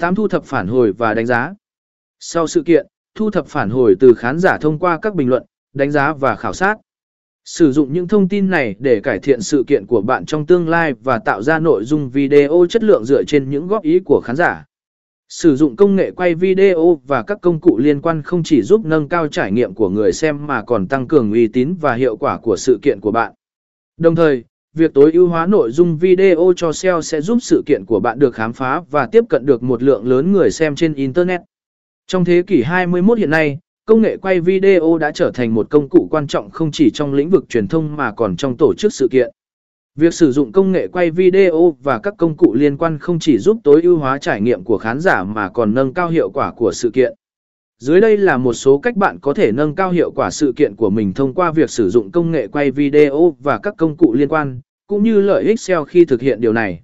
8. Thu thập phản hồi và đánh giá. Sau sự kiện, thu thập phản hồi từ khán giả thông qua các bình luận, đánh giá và khảo sát. Sử dụng những thông tin này để cải thiện sự kiện của bạn trong tương lai và tạo ra nội dung video chất lượng dựa trên những góp ý của khán giả. Sử dụng công nghệ quay video và các công cụ liên quan không chỉ giúp nâng cao trải nghiệm của người xem mà còn tăng cường uy tín và hiệu quả của sự kiện của bạn. Đồng thời, việc tối ưu hóa nội dung video cho SEO sẽ giúp sự kiện của bạn được khám phá và tiếp cận được một lượng lớn người xem trên Internet. Trong thế kỷ 21 hiện nay, công nghệ quay video đã trở thành một công cụ quan trọng không chỉ trong lĩnh vực truyền thông mà còn trong tổ chức sự kiện. Việc sử dụng công nghệ quay video và các công cụ liên quan không chỉ giúp tối ưu hóa trải nghiệm của khán giả mà còn nâng cao hiệu quả của sự kiện. Dưới đây là một số cách bạn có thể nâng cao hiệu quả sự kiện của mình thông qua việc sử dụng công nghệ quay video và các công cụ liên quan, cũng như lợi ích SEO khi thực hiện điều này.